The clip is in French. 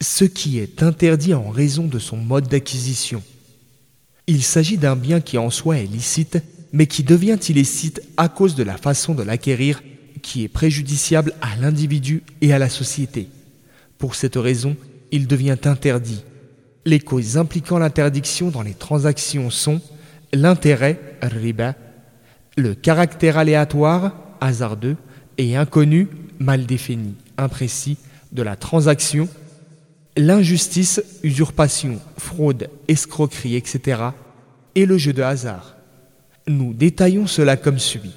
ce qui est interdit en raison de son mode d'acquisition. Il s'agit d'un bien qui en soi est licite, mais qui devient illicite à cause de la façon de l'acquérir qui est préjudiciable à l'individu et à la société. Pour cette raison, il devient interdit. Les causes impliquant l'interdiction dans les transactions sont l'intérêt, riba, le caractère aléatoire, hasardeux, et inconnu, mal défini, imprécis, de la transaction, l'injustice, usurpation, fraude, escroquerie, etc., et le jeu de hasard. Nous détaillons cela comme suit.